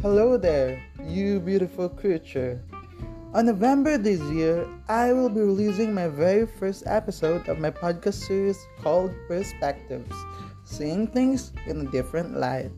Hello there, you beautiful creature. On November this year, I will be releasing my very first episode of my podcast series called Perspectives Seeing Things in a Different Light.